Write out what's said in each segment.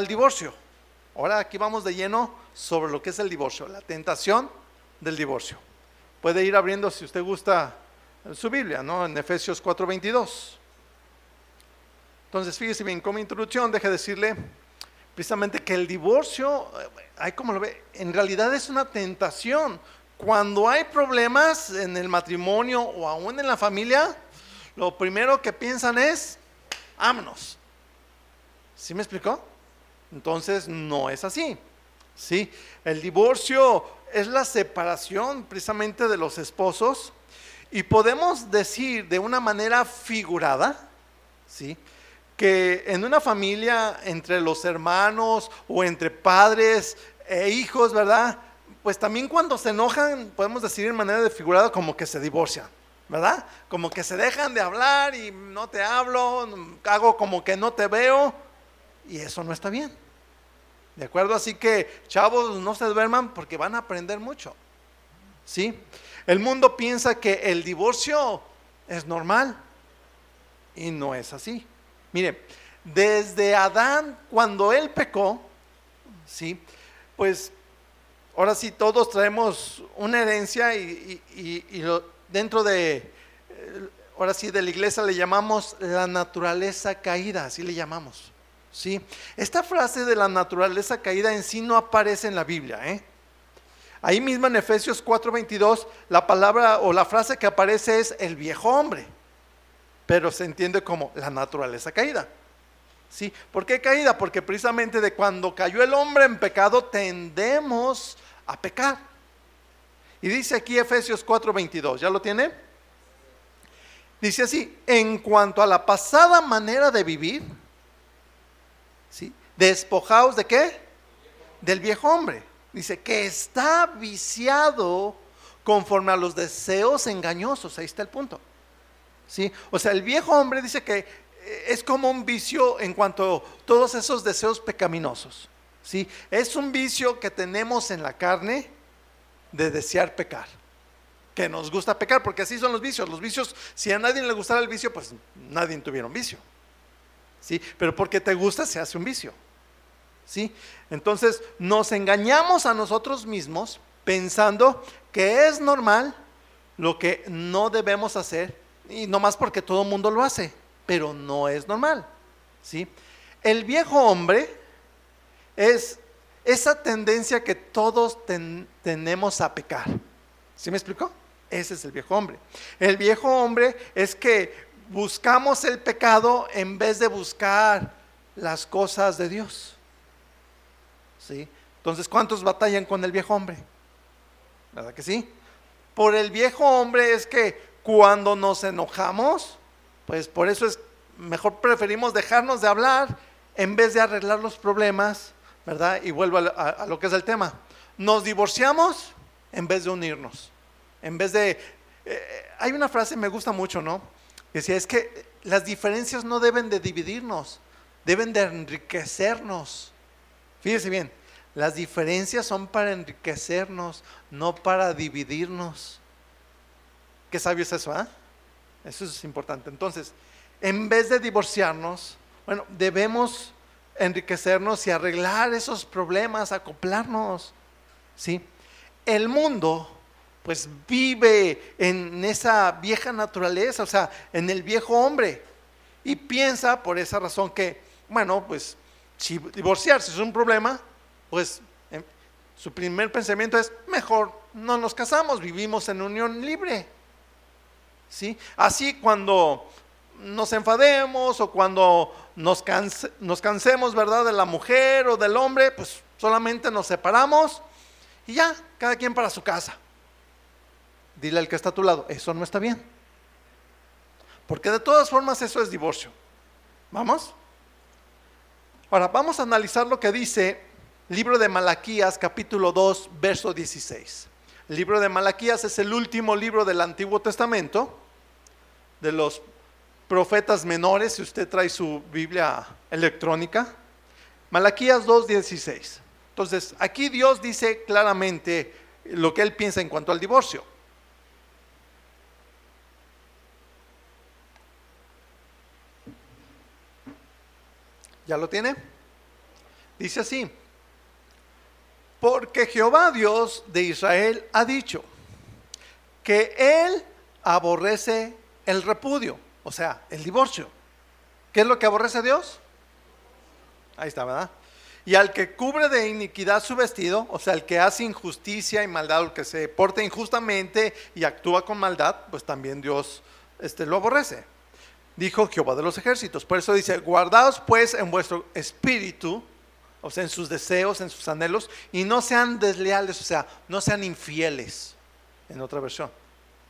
el divorcio. Ahora aquí vamos de lleno sobre lo que es el divorcio, la tentación del divorcio. Puede ir abriendo si usted gusta su Biblia, ¿no? En Efesios 4:22. Entonces, fíjese bien, como introducción, deje decirle precisamente que el divorcio, hay como lo ve, en realidad es una tentación. Cuando hay problemas en el matrimonio o aún en la familia, lo primero que piensan es, vámonos. ¿Sí me explicó? Entonces no es así. ¿Sí? El divorcio es la separación precisamente de los esposos y podemos decir de una manera figurada, ¿sí? que en una familia entre los hermanos o entre padres e hijos, ¿verdad? Pues también cuando se enojan, podemos decir en manera de figurada como que se divorcian, ¿verdad? Como que se dejan de hablar y no te hablo, hago como que no te veo y eso no está bien. ¿De acuerdo? Así que, chavos, no se duerman porque van a aprender mucho. ¿Sí? El mundo piensa que el divorcio es normal y no es así. Mire, desde Adán, cuando él pecó, ¿sí? Pues ahora sí todos traemos una herencia y, dentro de, eh, ahora sí de la iglesia le llamamos la naturaleza caída, así le llamamos. ¿Sí? Esta frase de la naturaleza caída en sí no aparece en la Biblia. ¿eh? Ahí mismo en Efesios 4:22, la palabra o la frase que aparece es el viejo hombre, pero se entiende como la naturaleza caída. ¿Sí? ¿Por qué caída? Porque precisamente de cuando cayó el hombre en pecado tendemos a pecar. Y dice aquí Efesios 4:22, ¿ya lo tiene? Dice así, en cuanto a la pasada manera de vivir, Despojaos de qué? Del viejo hombre. Dice que está viciado conforme a los deseos engañosos. Ahí está el punto. O sea, el viejo hombre dice que eh, es como un vicio en cuanto a todos esos deseos pecaminosos. Es un vicio que tenemos en la carne de desear pecar. Que nos gusta pecar, porque así son los vicios. Los vicios, si a nadie le gustara el vicio, pues nadie tuviera un vicio. ¿Sí? Pero porque te gusta se hace un vicio. ¿Sí? Entonces nos engañamos a nosotros mismos pensando que es normal lo que no debemos hacer y no más porque todo el mundo lo hace, pero no es normal. ¿Sí? El viejo hombre es esa tendencia que todos tenemos a pecar. ¿Sí me explicó? Ese es el viejo hombre. El viejo hombre es que buscamos el pecado en vez de buscar las cosas de Dios. ¿Sí? Entonces, ¿cuántos batallan con el viejo hombre? ¿Verdad que sí? Por el viejo hombre es que cuando nos enojamos, pues por eso es mejor preferimos dejarnos de hablar en vez de arreglar los problemas, ¿verdad? Y vuelvo a, lo que es el tema. Nos divorciamos en vez de unirnos. En vez de... Eh, hay una frase que me gusta mucho, ¿no? Decía, es que las diferencias no deben de dividirnos, deben de enriquecernos. Fíjese bien, las diferencias son para enriquecernos, no para dividirnos. Qué sabio es eso, ¿ah? Eso es importante. Entonces, en vez de divorciarnos, bueno, debemos enriquecernos y arreglar esos problemas, acoplarnos. ¿Sí? El mundo pues vive en esa vieja naturaleza, o sea, en el viejo hombre. Y piensa por esa razón que, bueno, pues si divorciarse es un problema, pues em, su primer pensamiento es, mejor no nos casamos, vivimos en unión libre. ¿Sí? Así cuando nos enfademos o cuando nos, nos cansemos, ¿verdad?, de la mujer o del hombre, pues solamente nos separamos y ya, cada quien para su casa. Dile al que está a tu lado, eso no está bien. Porque de todas formas eso es divorcio. ¿Vamos? Ahora, vamos a analizar lo que dice libro de Malaquías capítulo 2, verso 16. El libro de Malaquías es el último libro del Antiguo Testamento, de los profetas menores, si usted trae su Biblia electrónica. Malaquías 2, 16. Entonces, aquí Dios dice claramente lo que él piensa en cuanto al divorcio. ¿Ya lo tiene? Dice así, porque Jehová Dios de Israel ha dicho que Él aborrece el repudio, o sea, el divorcio. ¿Qué es lo que aborrece Dios? Ahí está, ¿verdad? Y al que cubre de iniquidad su vestido, o sea, el que hace injusticia y maldad, el que se porta injustamente y actúa con maldad, pues también Dios este, lo aborrece. Dijo Jehová de los ejércitos. Por eso dice, guardaos pues en vuestro espíritu, o sea, en sus deseos, en sus anhelos, y no sean desleales, o sea, no sean infieles, en otra versión.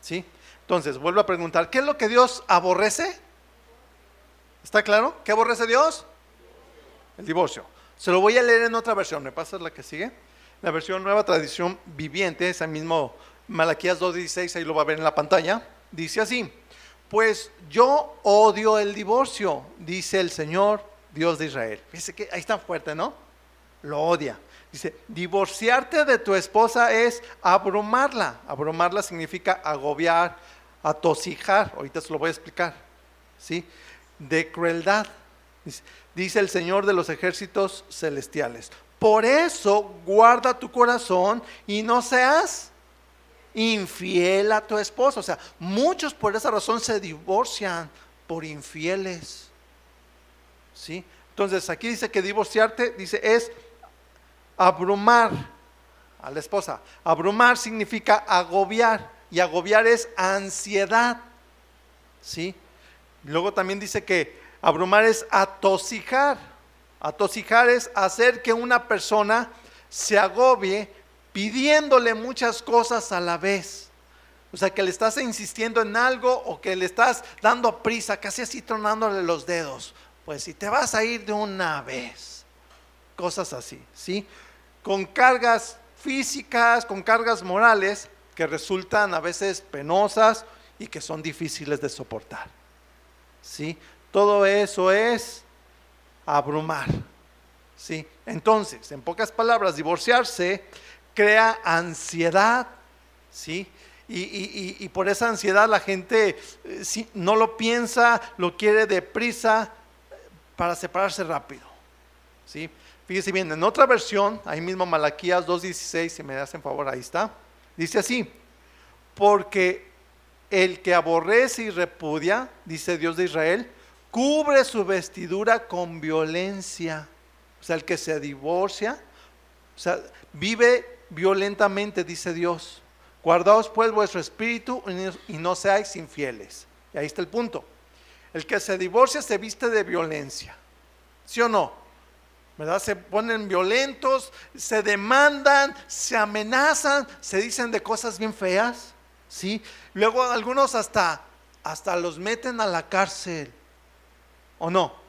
¿Sí? Entonces, vuelvo a preguntar, ¿qué es lo que Dios aborrece? ¿Está claro? ¿Qué aborrece Dios? El divorcio. Se lo voy a leer en otra versión. ¿Me pasas la que sigue? La versión Nueva Tradición Viviente, ese mismo Malaquías 2.16, ahí lo va a ver en la pantalla. Dice así, pues yo odio el divorcio, dice el Señor Dios de Israel. Fíjese que ahí está fuerte, ¿no? Lo odia. Dice, divorciarte de tu esposa es abrumarla. Abrumarla significa agobiar, atosijar. Ahorita se lo voy a explicar. ¿Sí? De crueldad. Dice el Señor de los ejércitos celestiales. Por eso guarda tu corazón y no seas infiel a tu esposo. O sea, muchos por esa razón se divorcian por infieles. ¿Sí? Entonces aquí dice que divorciarte, dice, es abrumar a la esposa. Abrumar significa agobiar y agobiar es ansiedad. ¿Sí? Luego también dice que Abrumar es atosijar. Atosijar es hacer que una persona se agobie pidiéndole muchas cosas a la vez. O sea, que le estás insistiendo en algo o que le estás dando prisa, casi así tronándole los dedos. Pues si te vas a ir de una vez. Cosas así, ¿sí? Con cargas físicas, con cargas morales que resultan a veces penosas y que son difíciles de soportar. ¿Sí? Todo eso es abrumar. ¿sí? Entonces, en pocas palabras, divorciarse crea ansiedad. ¿sí? Y, por esa ansiedad la gente eh, no lo piensa, lo quiere deprisa para separarse rápido. ¿sí? Fíjese bien, en otra versión, ahí mismo Malaquías 2.16, si me hacen favor, ahí está. Dice así, porque el que aborrece y repudia, dice Dios de Israel, cubre su vestidura con violencia. O sea, el que se divorcia, o sea, vive violentamente, dice Dios. Guardaos pues vuestro espíritu y no seáis infieles. Y ahí está el punto. El que se divorcia se viste de violencia. ¿Sí o no? ¿Verdad? Se ponen violentos, se demandan, se amenazan, se dicen de cosas bien feas. ¿Sí? Luego algunos hasta, hasta los meten a la cárcel. ¿O no?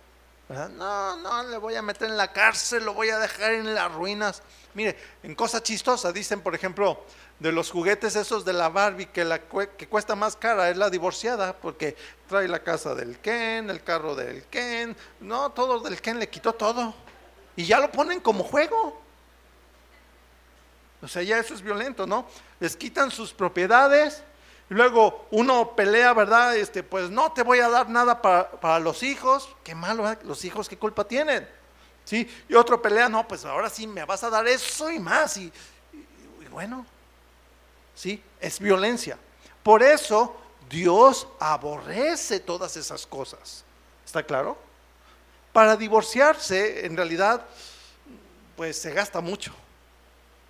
No, no, le voy a meter en la cárcel, lo voy a dejar en las ruinas. Mire, en cosas chistosas dicen, por ejemplo, de los juguetes esos de la Barbie que, la, que cuesta más cara es la divorciada, porque trae la casa del Ken, el carro del Ken, no, todo del Ken le quitó todo. Y ya lo ponen como juego. O sea, ya eso es violento, ¿no? Les quitan sus propiedades luego uno pelea, ¿verdad? Este, pues no te voy a dar nada para, los hijos. Qué malo. Los hijos, ¿qué culpa tienen? ¿Sí? Y otro pelea, no, pues ahora sí me vas a dar eso y más. Y, y bueno, ¿sí? Es violencia. Por eso Dios aborrece todas esas cosas. ¿Está claro? Para divorciarse, en realidad, pues se gasta mucho,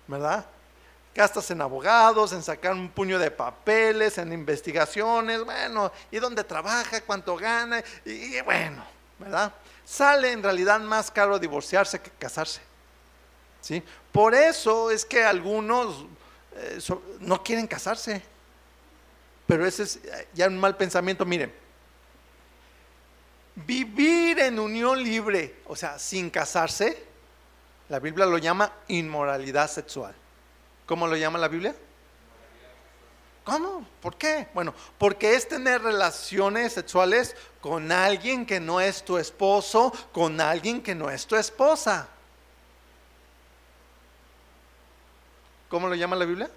¿verdad? Gastas en abogados, en sacar un puño de papeles, en investigaciones, bueno, y dónde trabaja, cuánto gana, y, bueno, ¿verdad? Sale en realidad más caro divorciarse que casarse. ¿sí? Por eso es que algunos eh, no quieren casarse. Pero ese es ya un mal pensamiento. Miren, vivir en unión libre, o sea, sin casarse, la Biblia lo llama inmoralidad sexual. ¿Cómo lo llama la Biblia? ¿Cómo? ¿Por qué? Bueno, porque es tener relaciones sexuales con alguien que no es tu esposo, con alguien que no es tu esposa. ¿Cómo lo llama la Biblia?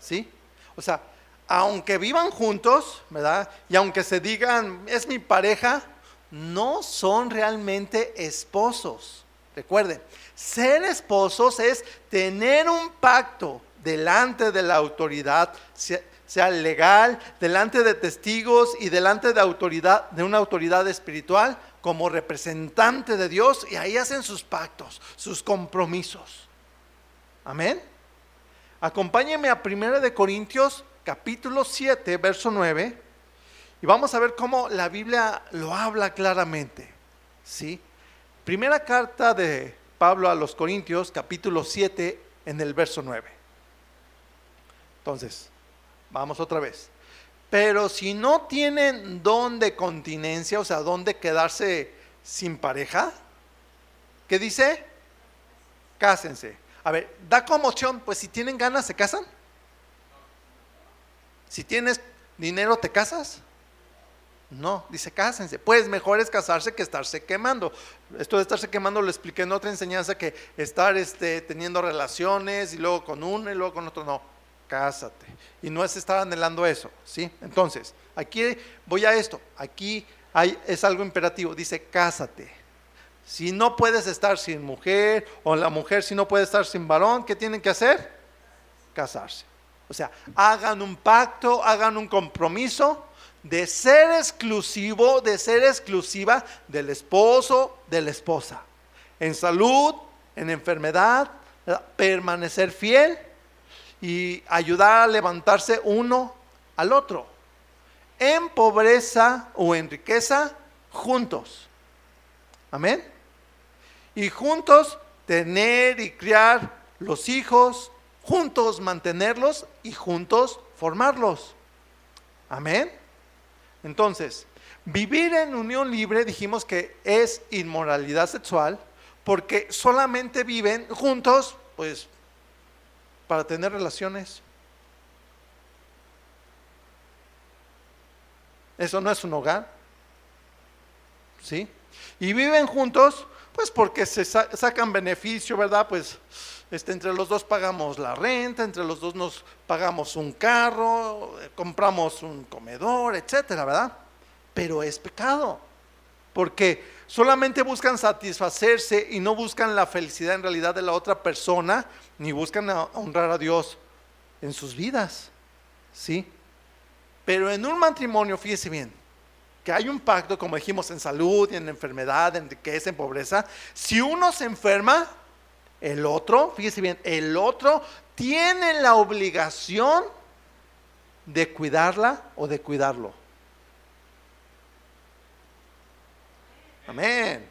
¿Sí? O sea, aunque vivan juntos, ¿verdad? Y aunque se digan, es mi pareja, no son realmente esposos. Recuerden, ser esposos es tener un pacto delante de la autoridad, sea legal, delante de testigos y delante de autoridad, de una autoridad espiritual, como representante de Dios, y ahí hacen sus pactos, sus compromisos. Amén. Acompáñenme a 1 de Corintios capítulo 7, verso 9, y vamos a ver cómo la Biblia lo habla claramente. ¿Sí? Primera carta de Pablo a los Corintios, capítulo 7, en el verso 9. Entonces, vamos otra vez. Pero si no tienen don de continencia, o sea, don de quedarse sin pareja, ¿qué dice? Cásense. A ver, da como opción, pues si tienen ganas, ¿se casan? Si tienes dinero, ¿te casas? No, dice cásense. Pues mejor es casarse que estarse quemando. Esto de estarse quemando lo expliqué en otra enseñanza que estar este, teniendo relaciones y luego con uno y luego con otro. No, cásate. Y no es estar anhelando eso, ¿sí? Entonces, aquí voy a esto. Aquí hay, es algo imperativo. Dice cásate. Si no puedes estar sin mujer o la mujer si no puede estar sin varón, ¿qué tienen que hacer? Casarse. O sea, hagan un pacto, hagan un compromiso de ser exclusivo, de ser exclusiva del esposo, de la esposa. En salud, en enfermedad, permanecer fiel y ayudar a levantarse uno al otro. En pobreza o en riqueza, juntos. Amén. Y juntos tener y criar los hijos, juntos mantenerlos y juntos formarlos. Amén. Entonces, vivir en unión libre dijimos que es inmoralidad sexual porque solamente viven juntos, pues, para tener relaciones. Eso no es un hogar. ¿Sí? Y viven juntos, pues porque se sacan beneficio, ¿verdad? Pues este, entre los dos pagamos la renta, entre los dos nos pagamos un carro, eh, compramos un comedor, etcétera, ¿verdad? Pero es pecado, porque solamente buscan satisfacerse y no buscan la felicidad en realidad de la otra persona, ni buscan honrar a Dios en sus vidas, ¿sí? Pero en un matrimonio, fíjese bien, que hay un pacto, como dijimos, en salud, en enfermedad, en riqueza, en pobreza. Si uno se enferma, el otro, fíjese bien, el otro tiene la obligación de cuidarla o de cuidarlo. Amén.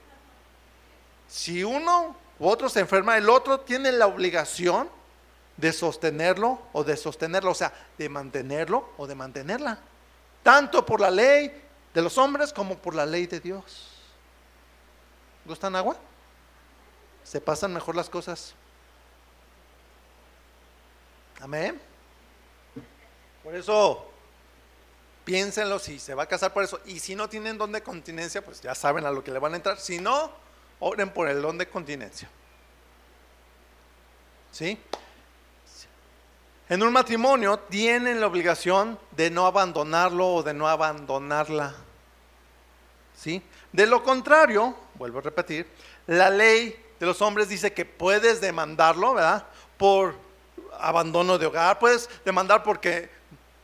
Si uno u otro se enferma, el otro tiene la obligación de sostenerlo o de sostenerlo, o sea, de mantenerlo o de mantenerla. Tanto por la ley de los hombres como por la ley de Dios. ¿Gustan agua? se pasan mejor las cosas. Amén. Por eso, piénsenlo si se va a casar por eso. Y si no tienen don de continencia, pues ya saben a lo que le van a entrar. Si no, oren por el don de continencia. ¿Sí? En un matrimonio tienen la obligación de no abandonarlo o de no abandonarla. ¿Sí? De lo contrario, vuelvo a repetir, la ley de los hombres dice que puedes demandarlo, ¿verdad? Por abandono de hogar, puedes demandar porque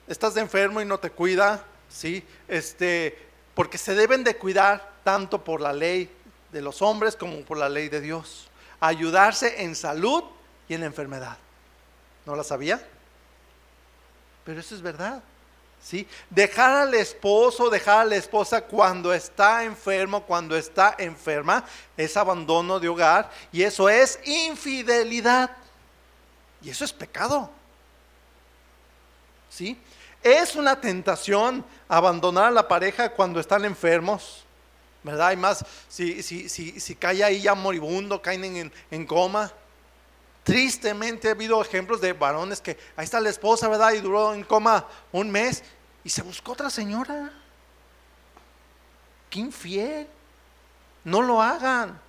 estás enfermo y no te cuida, ¿sí? Este, porque se deben de cuidar tanto por la ley de los hombres como por la ley de Dios. Ayudarse en salud y en enfermedad. ¿No la sabía? Pero eso es verdad. ¿sí? Dejar al esposo, dejar a la esposa cuando está enfermo, cuando está enferma, es abandono de hogar y eso es infidelidad. Y eso es pecado. ¿Sí? Es una tentación abandonar a la pareja cuando están enfermos. ¿Verdad? Y más, si, si, si, si cae ahí ya moribundo, caen en, en coma. Tristemente ha habido ejemplos de varones que ahí está la esposa, ¿verdad? Y duró en coma un mes y se buscó otra señora. Qué infiel. No lo hagan.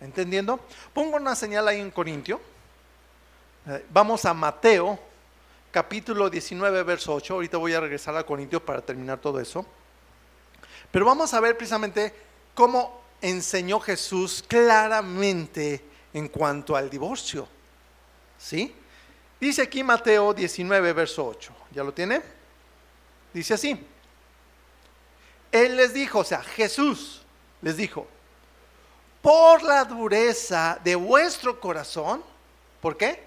¿Entendiendo? Pongo una señal ahí en Corintio. Eh, vamos a Mateo, capítulo 19, verso 8. Ahorita voy a regresar a Corintio para terminar todo eso. Pero vamos a ver precisamente cómo enseñó Jesús claramente en cuanto al divorcio. ¿Sí? Dice aquí Mateo 19, verso 8. ¿Ya lo tiene? Dice así. Él les dijo, o sea, Jesús les dijo, por la dureza de vuestro corazón, ¿por qué?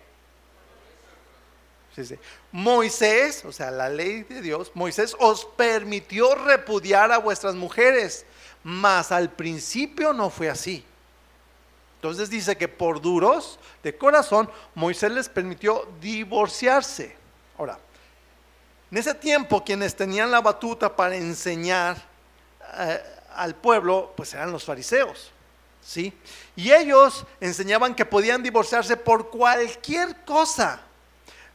Moisés, o sea, la ley de Dios, Moisés os permitió repudiar a vuestras mujeres, mas al principio no fue así. Entonces dice que por duros de corazón, Moisés les permitió divorciarse. Ahora, en ese tiempo quienes tenían la batuta para enseñar eh, al pueblo, pues eran los fariseos. ¿Sí? Y ellos enseñaban que podían divorciarse por cualquier cosa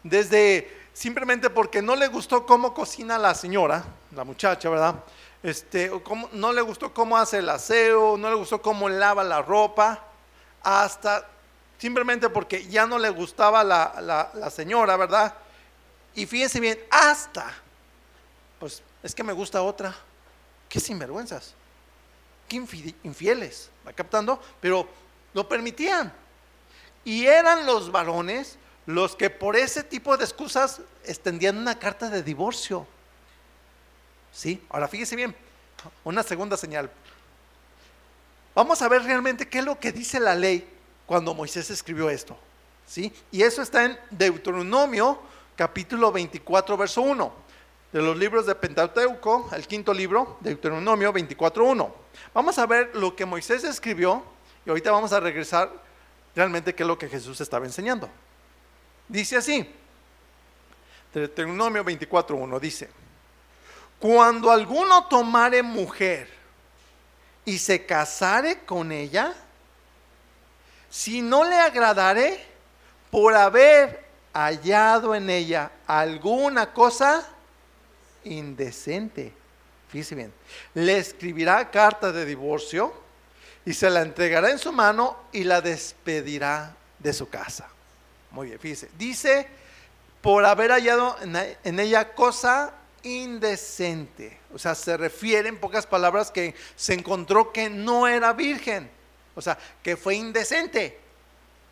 desde simplemente porque no le gustó cómo cocina la señora, la muchacha, ¿verdad? Este, no le gustó cómo hace el aseo, no le gustó cómo lava la ropa, hasta simplemente porque ya no le gustaba la, la señora, ¿verdad? Y fíjense bien, hasta, pues es que me gusta otra. Qué sinvergüenzas, qué infieles, ¿va captando? Pero lo permitían. Y eran los varones los que por ese tipo de excusas extendían una carta de divorcio. ¿Sí? Ahora fíjese bien, una segunda señal. Vamos a ver realmente qué es lo que dice la ley cuando Moisés escribió esto. ¿Sí? Y eso está en Deuteronomio capítulo 24, verso 1. De los libros de Pentateuco, el quinto libro, Deuteronomio 24, 1. Vamos a ver lo que Moisés escribió y ahorita vamos a regresar realmente qué es lo que Jesús estaba enseñando. Dice así, Deuteronomio 24.1 dice, cuando alguno tomare mujer y se casare con ella, si no le agradare por haber hallado en ella alguna cosa indecente, fíjese bien, le escribirá carta de divorcio y se la entregará en su mano y la despedirá de su casa. Muy bien, fíjese. Dice, por haber hallado en ella cosa indecente. O sea, se refiere en pocas palabras que se encontró que no era virgen. O sea, que fue indecente.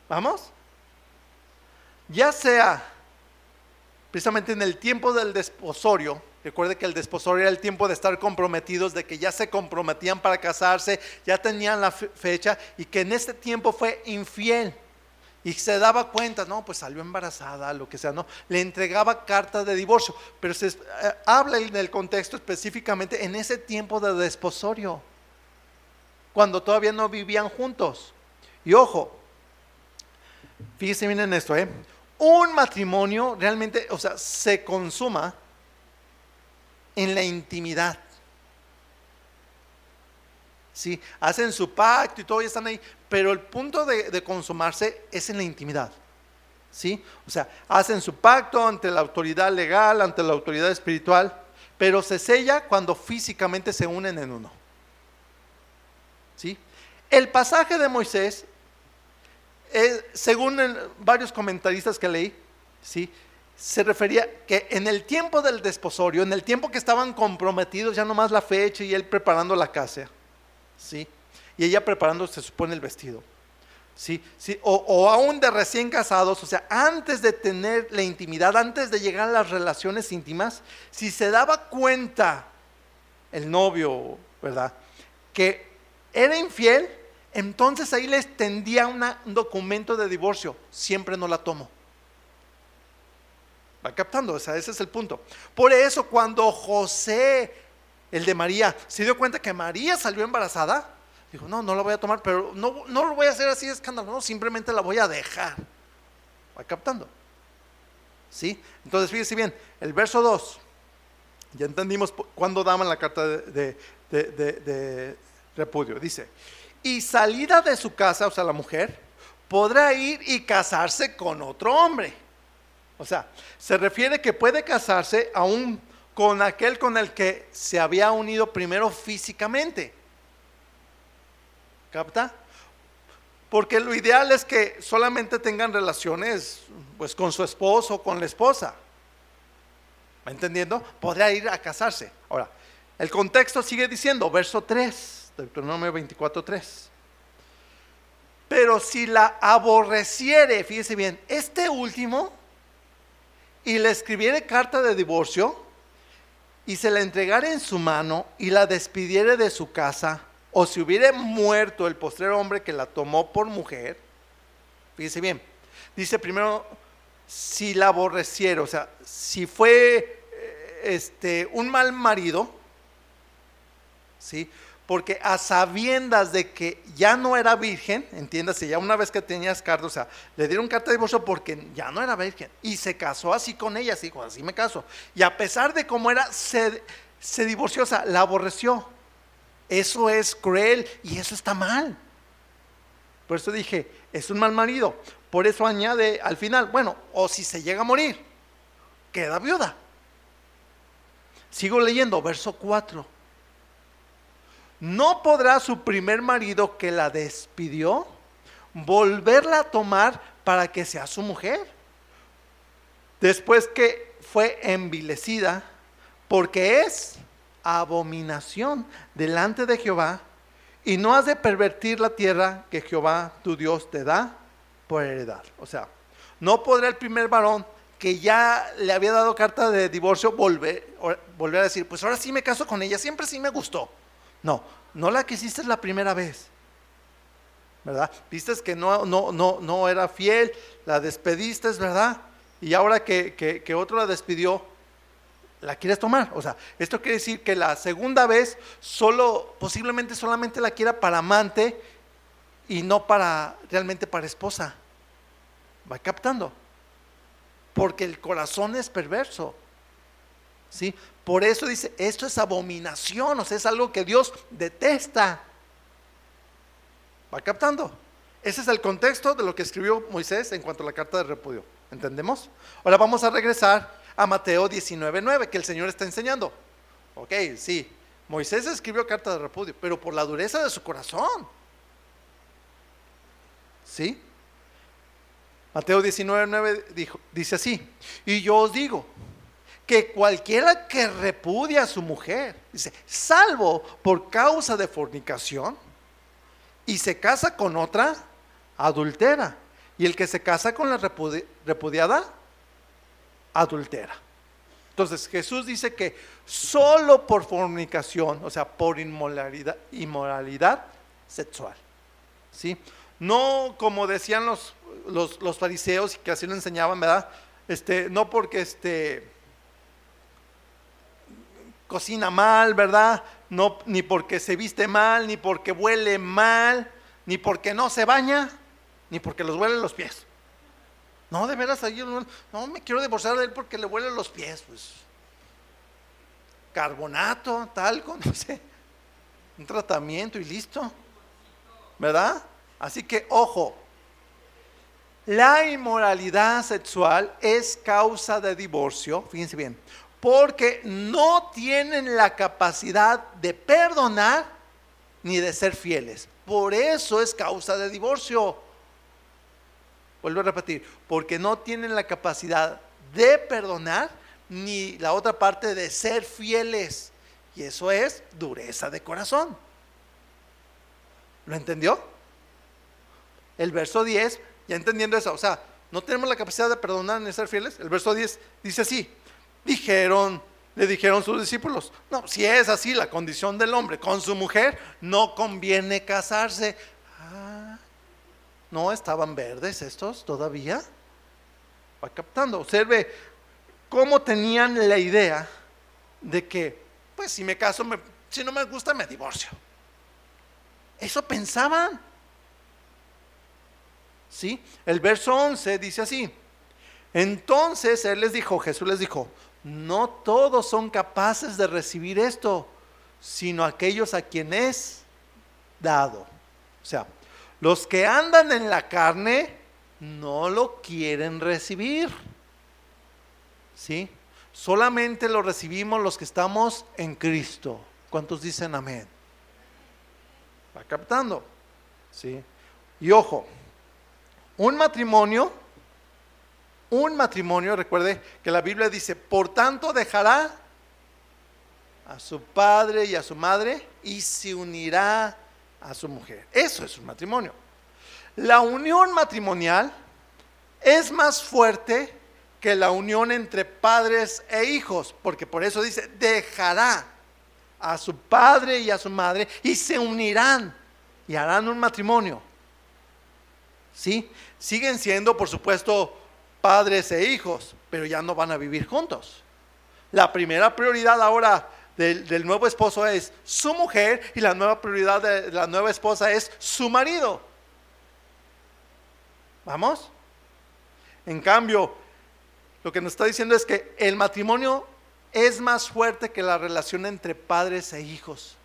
¿Vamos? Ya sea precisamente en el tiempo del desposorio, recuerde que el desposorio era el tiempo de estar comprometidos, de que ya se comprometían para casarse, ya tenían la fecha y que en este tiempo fue infiel y se daba cuenta, no, pues salió embarazada, lo que sea, no, le entregaba carta de divorcio, pero se eh, habla en el contexto específicamente en ese tiempo de desposorio, cuando todavía no vivían juntos. Y ojo, fíjese bien en esto, ¿eh? Un matrimonio realmente, o sea, se consuma en la intimidad. ¿Sí? Hacen su pacto y todo, y están ahí, pero el punto de, consumarse es en la intimidad. ¿Sí? O sea, hacen su pacto ante la autoridad legal, ante la autoridad espiritual, pero se sella cuando físicamente se unen en uno. ¿Sí? El pasaje de Moisés, según varios comentaristas que leí, ¿sí? se refería que en el tiempo del desposorio, en el tiempo que estaban comprometidos, ya nomás la fecha y él preparando la casa, ¿sí? Y ella preparando, se supone, el vestido. ¿Sí? ¿Sí? O, aún de recién casados, o sea, antes de tener la intimidad, antes de llegar a las relaciones íntimas, si se daba cuenta el novio, ¿verdad? Que era infiel, entonces ahí le extendía un documento de divorcio. Siempre no la tomo. Va captando, o sea, ese es el punto. Por eso cuando José, el de María, se dio cuenta que María salió embarazada, Dijo, no, no la voy a tomar, pero no, no lo voy a hacer así de escándalo, no, simplemente la voy a dejar. Va captando. ¿Sí? Entonces, fíjese bien, el verso 2, ya entendimos cuándo daban la carta de, de, repudio. Dice, y salida de su casa, o sea, la mujer, podrá ir y casarse con otro hombre. O sea, se refiere que puede casarse aún con aquel con el que se había unido primero físicamente. ¿Capta? Porque lo ideal es que solamente tengan relaciones pues con su esposo o con la esposa. ¿Me entendiendo? Podría ir a casarse. Ahora, el contexto sigue diciendo, verso 3 Deuteronomio 24.3. Pero si la aborreciere, fíjese bien, este último, y le escribiere carta de divorcio, y se la entregare en su mano, y la despidiere de su casa, o si hubiere muerto el postrer hombre que la tomó por mujer, fíjese bien, dice primero, si la aborreciere, o sea, si fue eh, este, un mal marido, ¿sí? porque a sabiendas de que ya no era virgen, entiéndase, ya una vez que tenías carta, o sea, le dieron carta de divorcio porque ya no era virgen y se casó así con ella, así, así me caso. Y a pesar de cómo era, se, se divorció, o sea, la aborreció. Eso es cruel y eso está mal. Por eso dije, es un mal marido. Por eso añade al final, bueno, o si se llega a morir, queda viuda. Sigo leyendo, verso 4 no podrá su primer marido que la despidió volverla a tomar para que sea su mujer. Después que fue envilecida, porque es abominación delante de Jehová, y no has de pervertir la tierra que Jehová tu Dios te da por heredar. O sea, no podrá el primer varón que ya le había dado carta de divorcio volver, volver a decir, pues ahora sí me caso con ella, siempre sí me gustó. No, no la quisiste la primera vez. ¿Verdad? Viste que no, no, no, no era fiel, la despediste, ¿verdad? Y ahora que, que, otro la despidió, la quieres tomar. O sea, esto quiere decir que la segunda vez solo, posiblemente solamente la quiera para amante y no para realmente para esposa. Va captando. Porque el corazón es perverso. ¿Sí? Por eso dice, esto es abominación, o sea, es algo que Dios detesta. ¿Va captando? Ese es el contexto de lo que escribió Moisés en cuanto a la carta de repudio. ¿Entendemos? Ahora vamos a regresar a Mateo 19.9, que el Señor está enseñando. Ok, sí, Moisés escribió carta de repudio, pero por la dureza de su corazón. ¿Sí? Mateo 19.9 dice así, y yo os digo, que cualquiera que repudia a su mujer, dice, salvo por causa de fornicación, y se casa con otra, adultera. Y el que se casa con la repudiada, adultera. Entonces Jesús dice que solo por fornicación, o sea, por inmoralidad, sexual. ¿sí? No como decían los, los, los fariseos y que así lo enseñaban, ¿verdad? Este, no porque este, cocina mal, ¿verdad? No, ni porque se viste mal, ni porque huele mal, ni porque no se baña, ni porque los huele los pies. No, de veras, ahí no, me quiero divorciar de él porque le huele los pies, pues. Carbonato, talco, no sé. Un tratamiento y listo. ¿Verdad? Así que, ojo, la inmoralidad sexual es causa de divorcio, fíjense bien, porque no tienen la capacidad de perdonar ni de ser fieles. Por eso es causa de divorcio. Vuelvo a repetir, porque no tienen la capacidad de perdonar ni la otra parte de ser fieles. Y eso es dureza de corazón. ¿Lo entendió? El verso 10, ya entendiendo eso, o sea, no tenemos la capacidad de perdonar ni ser fieles. El verso 10 dice así, Dijeron, le dijeron sus discípulos, no, si es así la condición del hombre con su mujer, no conviene casarse. No estaban verdes estos todavía. Va captando, observe cómo tenían la idea de que, pues si me caso, si no me gusta, me divorcio. Eso pensaban. ¿Sí? El verso 11 dice así. Entonces Él les dijo, Jesús les dijo, no todos son capaces de recibir esto, sino aquellos a quienes es dado. O sea, los que andan en la carne no lo quieren recibir. ¿Sí? Solamente lo recibimos los que estamos en Cristo. ¿Cuántos dicen amén? Va captando. ¿Sí? Y ojo, un matrimonio un matrimonio, recuerde que la Biblia dice, por tanto dejará a su padre y a su madre y se unirá a su mujer. Eso es un matrimonio. La unión matrimonial es más fuerte que la unión entre padres e hijos, porque por eso dice, dejará a su padre y a su madre y se unirán y harán un matrimonio. ¿Sí? Siguen siendo, por supuesto, padres e hijos, pero ya no van a vivir juntos. La primera prioridad ahora del, nuevo esposo es su mujer y la nueva prioridad de la nueva esposa es su marido. ¿Vamos? En cambio, lo que nos está diciendo es que el matrimonio es más fuerte que la relación entre padres e hijos.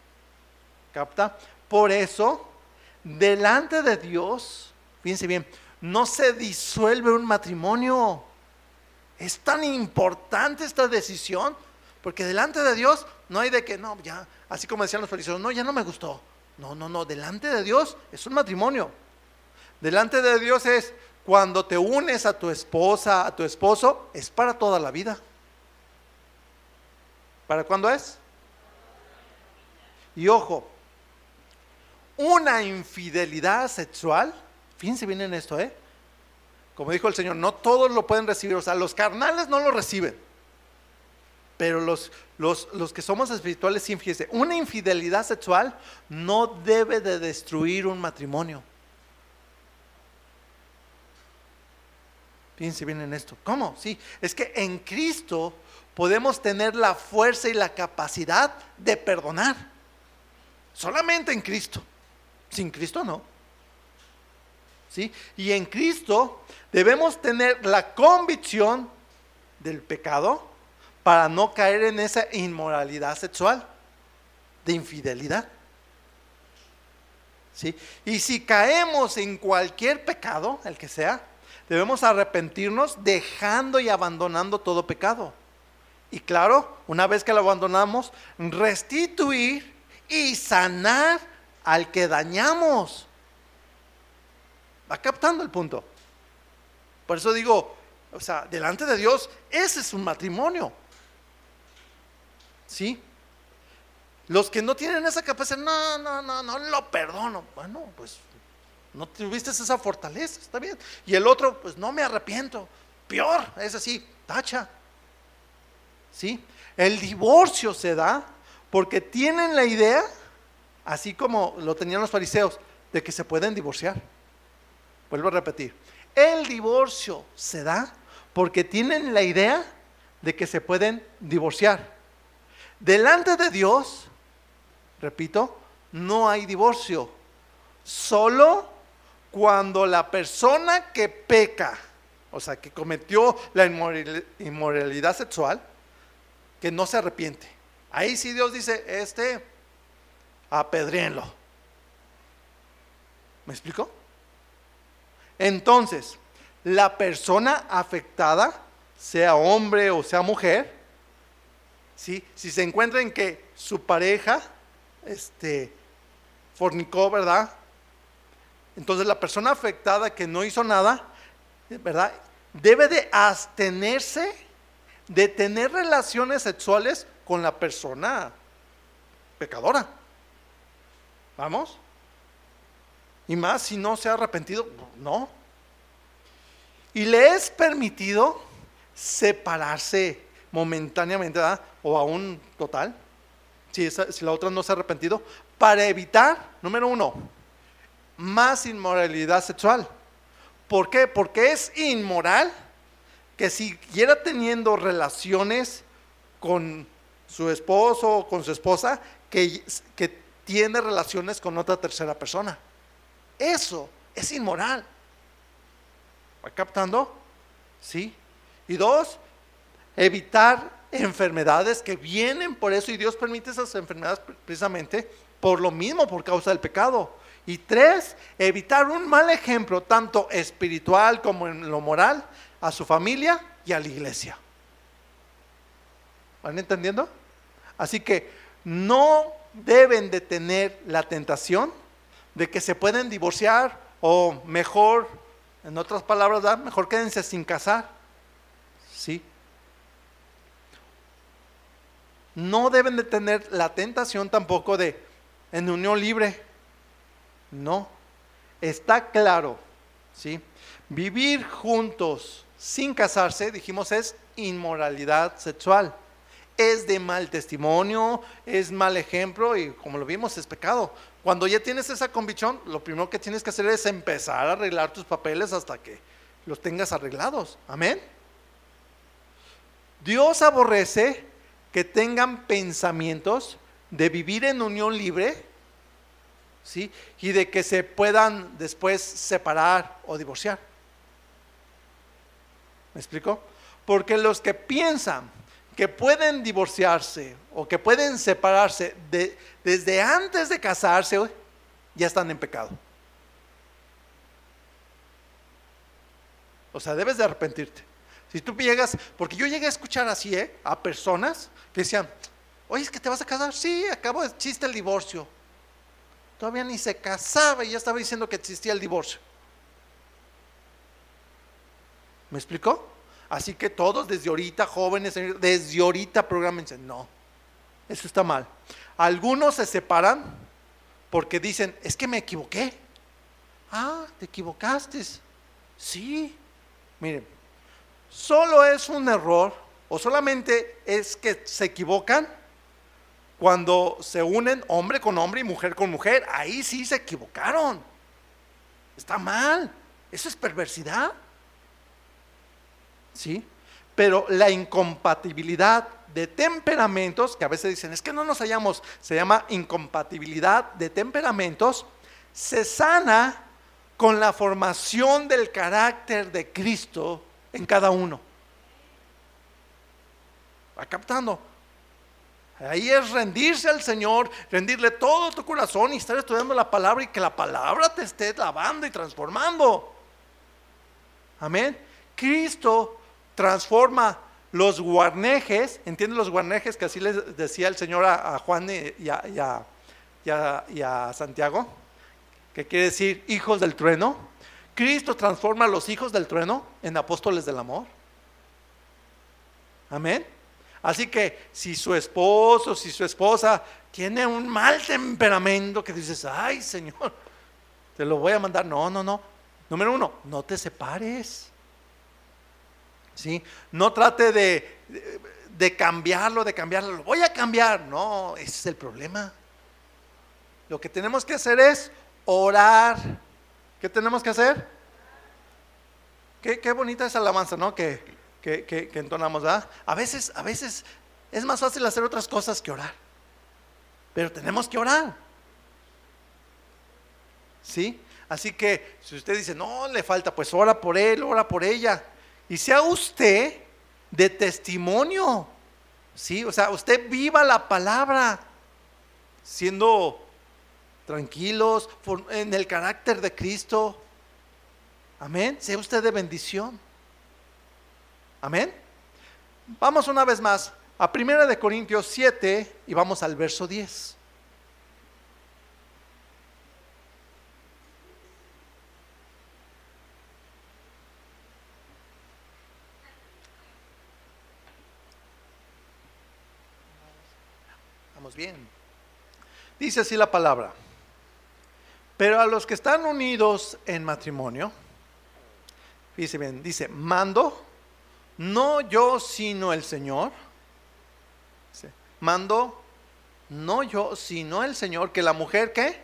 ¿Capta? Por eso, delante de Dios, fíjense bien, no se disuelve un matrimonio. Es tan importante esta decisión, porque delante de Dios no hay de que, no, ya, así como decían los fariseos, no, ya no me gustó. No, no, no, delante de Dios es un matrimonio. Delante de Dios es cuando te unes a tu esposa, a tu esposo, es para toda la vida. ¿Para cuándo es? Y ojo, una infidelidad sexual, fíjense bien en esto, ¿eh? Como dijo el Señor, no todos lo pueden recibir, o sea, los carnales no lo reciben, pero los, los, los que somos espirituales, sí, fíjense, una infidelidad sexual no debe de destruir un matrimonio. Fíjense bien en esto. ¿Cómo? Sí, es que en Cristo podemos tener la fuerza y la capacidad de perdonar. Solamente en Cristo. Sin Cristo no. ¿Sí? Y en Cristo debemos tener la convicción del pecado para no caer en esa inmoralidad sexual, de infidelidad. ¿Sí? Y si caemos en cualquier pecado, el que sea, debemos arrepentirnos dejando y abandonando todo pecado. Y claro, una vez que lo abandonamos, restituir y sanar al que dañamos. Va captando el punto. Por eso digo, o sea, delante de Dios, ese es un matrimonio. ¿Sí? Los que no tienen esa capacidad, no, no, no, no lo perdono. Bueno, pues no tuviste esa fortaleza, está bien. Y el otro, pues no me arrepiento. Peor, es así, tacha. ¿Sí? El divorcio se da porque tienen la idea, así como lo tenían los fariseos, de que se pueden divorciar. Vuelvo a repetir. El divorcio se da porque tienen la idea de que se pueden divorciar. Delante de Dios, repito, no hay divorcio. Solo cuando la persona que peca, o sea, que cometió la inmoralidad sexual, que no se arrepiente. Ahí sí Dios dice, este, apedréenlo. ¿Me explico? Entonces, la persona afectada, sea hombre o sea mujer, ¿sí? si se encuentra en que su pareja este, fornicó, ¿verdad? Entonces la persona afectada que no hizo nada, ¿verdad? Debe de abstenerse de tener relaciones sexuales con la persona pecadora. ¿Vamos? Y más si no se ha arrepentido, no. Y le es permitido separarse momentáneamente, ¿verdad? O aún total, si, si la otra no se ha arrepentido, para evitar, número uno, más inmoralidad sexual. ¿Por qué? Porque es inmoral que siguiera teniendo relaciones con su esposo o con su esposa que, que tiene relaciones con otra tercera persona. Eso es inmoral. ¿Va captando? Sí. Y dos, evitar enfermedades que vienen por eso y Dios permite esas enfermedades precisamente por lo mismo, por causa del pecado. Y tres, evitar un mal ejemplo, tanto espiritual como en lo moral, a su familia y a la iglesia. ¿Van entendiendo? Así que no deben de tener la tentación de que se pueden divorciar o mejor, en otras palabras, mejor quédense sin casar. ¿Sí? No deben de tener la tentación tampoco de en unión libre. No, está claro, ¿sí? Vivir juntos sin casarse, dijimos, es inmoralidad sexual. Es de mal testimonio, es mal ejemplo y como lo vimos es pecado. Cuando ya tienes esa convicción, lo primero que tienes que hacer es empezar a arreglar tus papeles hasta que los tengas arreglados. Amén. Dios aborrece que tengan pensamientos de vivir en unión libre, ¿sí? Y de que se puedan después separar o divorciar. ¿Me explico? Porque los que piensan que pueden divorciarse o que pueden separarse desde antes de casarse, ya están en pecado. O sea, debes de arrepentirte. Si tú llegas, porque yo llegué a escuchar así, ¿eh? A personas que decían, oye, es que te vas a casar. Sí, acabo de chiste el divorcio. Todavía ni se casaba y ya estaba diciendo que existía el divorcio. ¿Me explicó? Así que todos desde ahorita, jóvenes, desde ahorita programense. No, eso está mal. Algunos se separan porque dicen, es que me equivoqué. Ah, te equivocaste. Sí. Miren, solo es un error o solamente es que se equivocan cuando se unen hombre con hombre y mujer con mujer. Ahí sí se equivocaron. Está mal. Eso es perversidad. ¿sí? Pero la incompatibilidad de temperamentos, que a veces dicen, es que no nos hallamos, se llama incompatibilidad de temperamentos, se sana con la formación del carácter de Cristo en cada uno. ¿Va captando? Ahí es rendirse al Señor, rendirle todo tu corazón y estar estudiando la palabra y que la palabra te esté lavando y transformando. Amén. Cristo transforma los guarnejes, ¿entienden los guarnejes que así les decía el Señor a, Juan y a, y a Santiago? Que quiere decir hijos del trueno. Cristo transforma a los hijos del trueno en apóstoles del amor. Amén. Así que si su esposo, si su esposa tiene un mal temperamento que dices, ay Señor, te lo voy a mandar. No, no, no. Número uno, no te separes. ¿sí? No trate de, de, cambiarlo, de cambiarlo, lo voy a cambiar. No, ese es el problema. Lo que tenemos que hacer es orar. ¿Qué tenemos que hacer? Qué, bonita esa alabanza, ¿no? Que, que entonamos, ¿verdad? A veces, a veces es más fácil hacer otras cosas que orar. Pero tenemos que orar. ¿Sí? Así que si usted dice, no, le falta, pues ora por él, ora por ella y sea usted de testimonio. ¿Sí? O sea, usted viva la palabra siendo tranquilos en el carácter de Cristo. Amén. Sea usted de bendición. Amén. Vamos una vez más a 1 de Corintios 7 y vamos al verso 10. bien. Dice así la palabra. Pero a los que están unidos en matrimonio, dice bien, dice, mando, no yo sino el Señor. mando, no yo sino el Señor, que la mujer que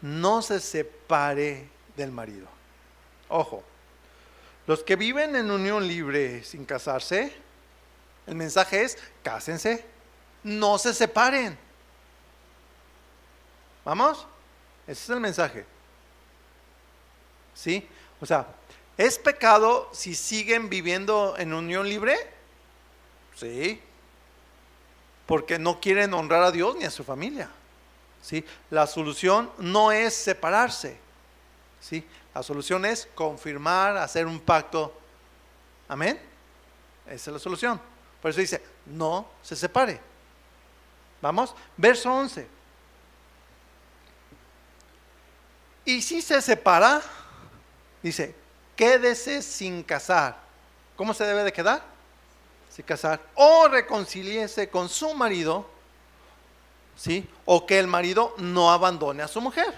no se separe del marido. Ojo, los que viven en unión libre sin casarse, el mensaje es, cásense no se separen. ¿Vamos? Ese es el mensaje. ¿Sí? O sea, ¿es pecado si siguen viviendo en unión libre? Sí. Porque no quieren honrar a Dios ni a su familia. ¿Sí? La solución no es separarse. ¿Sí? La solución es confirmar, hacer un pacto. Amén. Esa es la solución. Por eso dice, no se separe. Vamos, verso 11. Y si se separa, dice, quédese sin casar. ¿Cómo se debe de quedar? Sin casar. O reconciliese con su marido ¿sí? O que el marido no abandone a su mujer,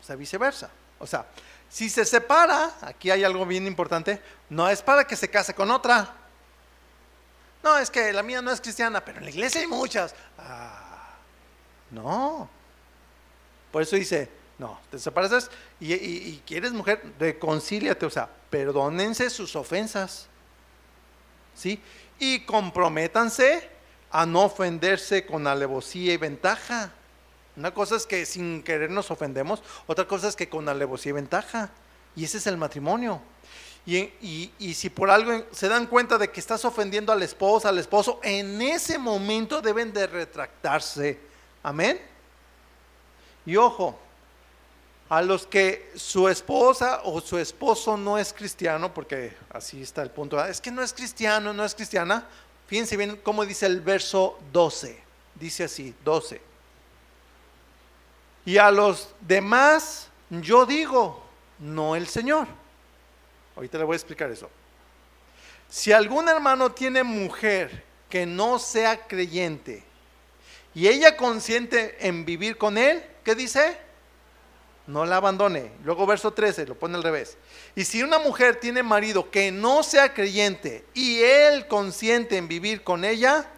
o sea, viceversa. O sea, si se separa, aquí hay algo bien importante, no es para que se case con otra. No, es que la mía no es cristiana, pero en la iglesia hay muchas. Ah, no. Por eso dice, no, te separas y, y quieres mujer, reconcíliate, o sea, perdónense sus ofensas. ¿Sí? Y comprométanse a no ofenderse con alevosía y ventaja. Una cosa es que sin querer nos ofendemos, otra cosa es que con alevosía y ventaja. Y ese es el matrimonio. Y, y, si por algo se dan cuenta de que estás ofendiendo a la esposa, al esposo, en ese momento deben de retractarse. Amén. Y ojo, a los que su esposa o su esposo no es cristiano, porque así está el punto, es que no es cristiano, no es cristiana, fíjense bien cómo dice el verso 12, dice así, 12. Y a los demás yo digo, no el Señor. Ahorita le voy a explicar eso. Si algún hermano tiene mujer que no sea creyente y ella consiente en vivir con él, ¿qué dice? No la abandone. Luego verso 13, lo pone al revés. Y si una mujer tiene marido que no sea creyente y él consiente en vivir con ella,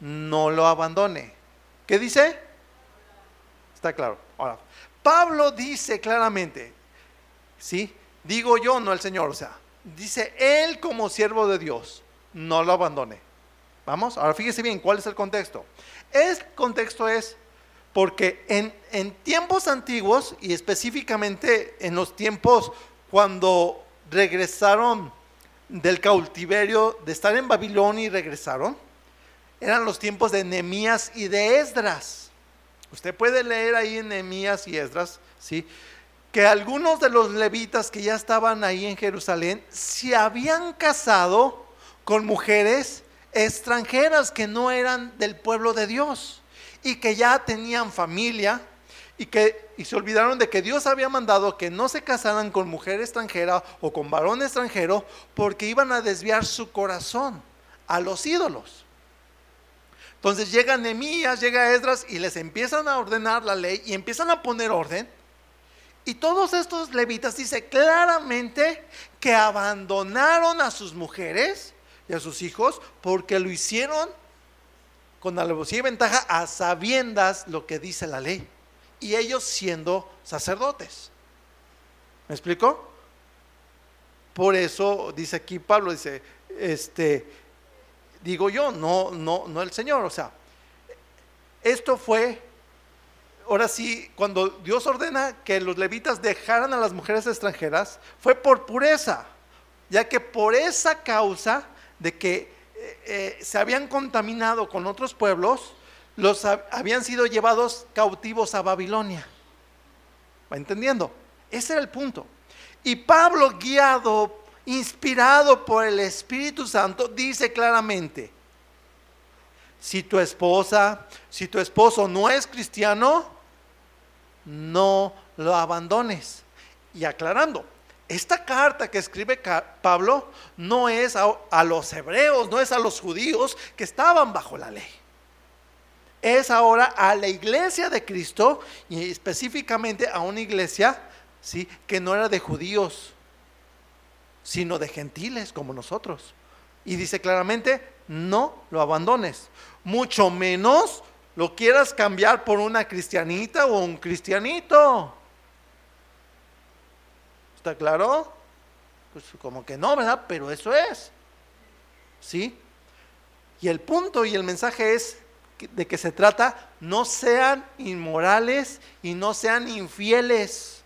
no lo abandone. ¿Qué dice? Está claro. Ahora, Pablo dice claramente, ¿sí? Digo yo, no el Señor, o sea, dice él como siervo de Dios, no lo abandone. Vamos, ahora fíjese bien, ¿cuál es el contexto? El contexto es porque en, tiempos antiguos y específicamente en los tiempos cuando regresaron del cautiverio, de estar en Babilonia y regresaron, eran los tiempos de Nehemías y de Esdras. Usted puede leer ahí en Nehemías y Esdras, ¿sí? que algunos de los levitas que ya estaban ahí en Jerusalén se habían casado con mujeres extranjeras que no eran del pueblo de Dios y que ya tenían familia y que y se olvidaron de que Dios había mandado que no se casaran con mujer extranjera o con varón extranjero porque iban a desviar su corazón a los ídolos. Entonces llega Nehemías, llega Esdras y les empiezan a ordenar la ley y empiezan a poner orden. Y todos estos levitas dice claramente que abandonaron a sus mujeres y a sus hijos porque lo hicieron con alevosía y ventaja a sabiendas lo que dice la ley. Y ellos siendo sacerdotes. ¿Me explico? Por eso dice aquí Pablo, dice, este, digo yo, no, no, no el Señor. O sea, esto fue, ahora sí, cuando Dios ordena que los levitas dejaran a las mujeres extranjeras, fue por pureza, ya que por esa causa de que eh, se habían contaminado con otros pueblos, los habían sido llevados cautivos a Babilonia. ¿Va entendiendo? Ese era el punto. Y Pablo, guiado, inspirado por el Espíritu Santo, dice claramente, si tu esposa, si tu esposo no es cristiano, no lo abandones. Y aclarando, esta carta que escribe Pablo no es a, los hebreos, no es a los judíos que estaban bajo la ley. Es ahora a la iglesia de Cristo y específicamente a una iglesia ¿sí? que no era de judíos, sino de gentiles como nosotros. Y dice claramente, no lo abandones, mucho menos lo quieras cambiar por una cristianita o un cristianito. ¿Está claro? Pues como que no, ¿verdad? Pero eso es. ¿Sí? Y el punto y el mensaje es de que se trata, no sean inmorales y no sean infieles.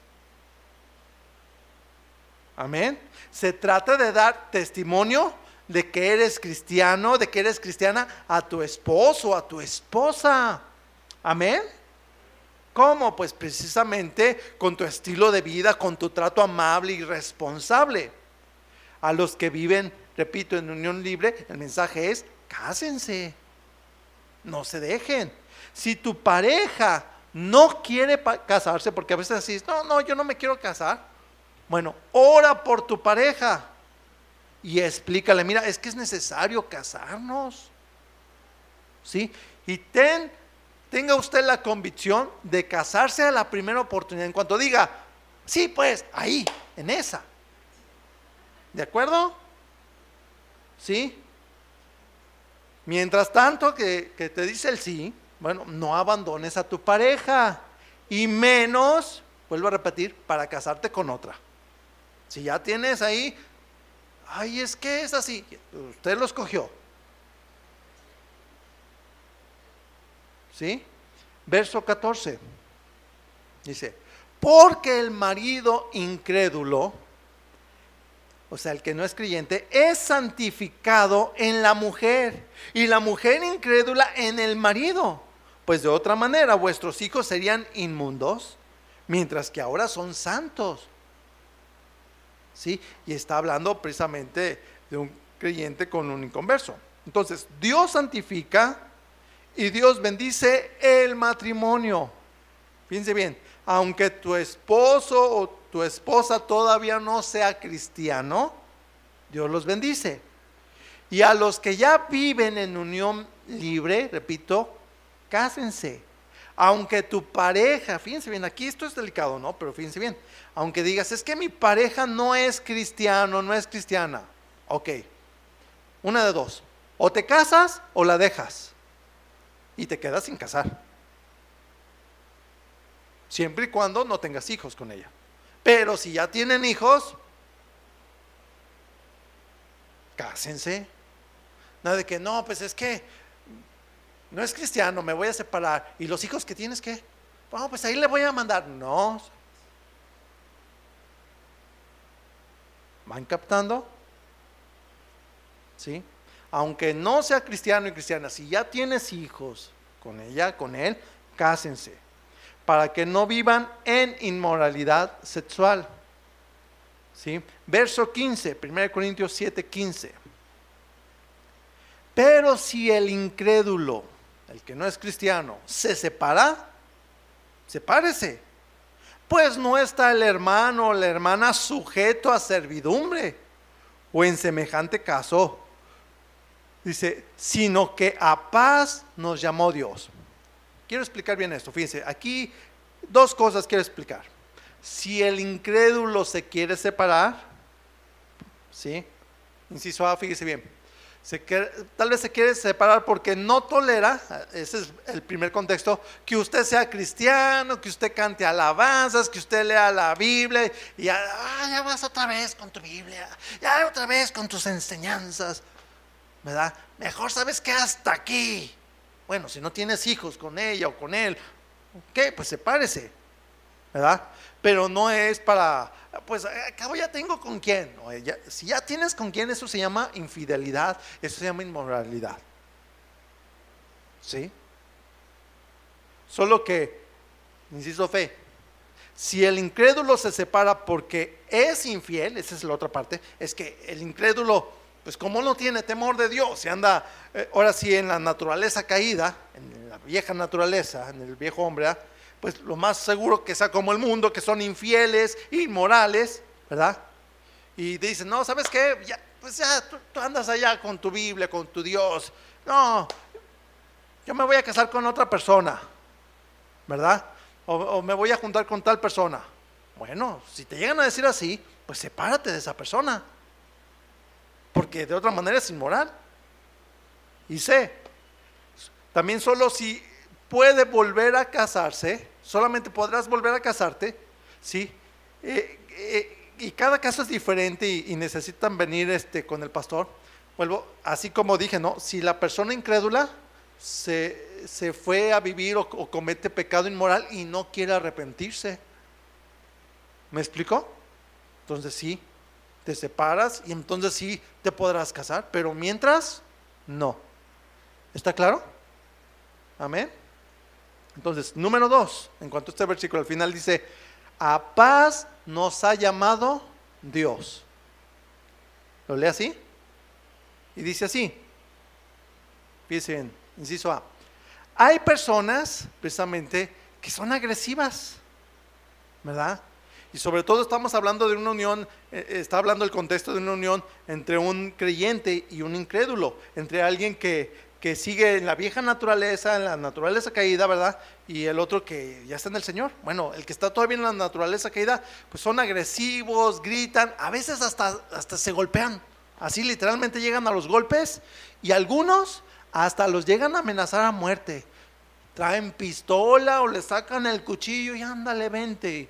Amén. Se trata de dar testimonio de que eres cristiano, de que eres cristiana a tu esposo, a tu esposa. Amén. ¿Cómo? Pues precisamente con tu estilo de vida, con tu trato amable y responsable. A los que viven, repito, en unión libre, el mensaje es, cásense, no se dejen. Si tu pareja no quiere casarse, porque a veces así, no, no, yo no me quiero casar, bueno, ora por tu pareja y explícale, mira, es que es necesario casarnos. ¿Sí? Y ten tenga usted la convicción de casarse a la primera oportunidad. En cuanto diga, sí, pues, ahí, en esa. ¿De acuerdo? ¿Sí? Mientras tanto que, te dice el sí, bueno, no abandones a tu pareja. Y menos, vuelvo a repetir, para casarte con otra. Si ya tienes ahí, ay, es que es así, usted lo escogió. ¿Sí? Verso 14. Dice, porque el marido incrédulo, o sea, el que no es creyente, es santificado en la mujer y la mujer incrédula en el marido. Pues de otra manera vuestros hijos serían inmundos, mientras que ahora son santos. ¿Sí? Y está hablando precisamente de un creyente con un inconverso. Entonces, Dios santifica y Dios bendice el matrimonio. Fíjense bien, aunque tu esposo o tu esposa todavía no sea cristiano, Dios los bendice. Y a los que ya viven en unión libre, repito, cásense. Aunque tu pareja, fíjense bien, aquí esto es delicado, ¿no? Pero fíjense bien, aunque digas, es que mi pareja no es cristiano, no es cristiana. Ok, una de dos, o te casas o la dejas y te quedas sin casar. Siempre y cuando no tengas hijos con ella. Pero si ya tienen hijos, cásense. Nada de que no, pues es que no es cristiano, me voy a separar. ¿Y los hijos que tienes qué? Bueno, pues ahí le voy a mandar. No. ¿Van captando? ¿Sí? Aunque no sea cristiano y cristiana, si ya tienes hijos con ella, con él, cásense. Para que no vivan en inmoralidad sexual. ¿Sí? Verso 15, 1 Corintios 7, 15. Pero si el incrédulo el que no es cristiano, se separa, sepárese. Pues no está el hermano o la hermana sujeto a servidumbre o en semejante caso. Dice, sino que a paz nos llamó Dios. Quiero explicar bien esto. Fíjense, aquí dos cosas quiero explicar. Si el incrédulo se quiere separar, ¿sí? Inciso A, fíjese bien tal vez se quiere separar porque no tolera, ese es el primer contexto, que usted sea cristiano, que usted cante alabanzas, que usted lea la Biblia y ya, ah, ya vas otra vez con tu Biblia, ya otra vez con tus enseñanzas, ¿verdad? Mejor sabes que hasta aquí. Bueno, si no tienes hijos con ella o con él, ¿qué? Pues sepárese, ¿verdad? Pero no es para pues acabo ya tengo con quién. si ya tienes con quién, eso se llama infidelidad, eso se llama inmoralidad. ¿Sí? Solo que, insisto, fe, si el incrédulo se separa porque es infiel, esa es la otra parte, es que el incrédulo, pues como no tiene temor de Dios, y anda eh, ahora sí en la naturaleza caída, en la vieja naturaleza, en el viejo hombre, ¿ah? pues lo más seguro que sea como el mundo, que son infieles, inmorales, ¿verdad? Y dicen, no, ¿sabes qué? Ya, pues ya tú, andas allá con tu Biblia, con tu Dios. No, yo me voy a casar con otra persona, ¿verdad? O, me voy a juntar con tal persona. Bueno, si te llegan a decir así, pues sepárate de esa persona. Porque de otra manera es inmoral. Y sé, también solo si puede volver a casarse, solamente podrás volver a casarte, ¿sí? Eh, eh, y cada caso es diferente y, necesitan venir este, con el pastor. Vuelvo, así como dije, ¿no? Si la persona incrédula se, se fue a vivir o, comete pecado inmoral y no quiere arrepentirse, ¿me explico? Entonces sí, te separas y entonces sí te podrás casar, pero mientras, no. ¿Está claro? Amén. Entonces, número dos, en cuanto a este versículo, al final dice, a paz nos ha llamado Dios. ¿Lo lee así? Y dice así, fíjense inciso A. Hay personas, precisamente, que son agresivas, ¿verdad? Y sobre todo estamos hablando de una unión, eh, está hablando el contexto de una unión entre un creyente y un incrédulo, entre alguien que, que sigue en la vieja naturaleza, en la naturaleza caída, ¿verdad? Y el otro que ya está en el Señor. Bueno, el que está todavía en la naturaleza caída, pues son agresivos, gritan, a veces hasta, hasta se golpean. Así literalmente llegan a los golpes y algunos hasta los llegan a amenazar a muerte. Traen pistola o le sacan el cuchillo y ándale, vente.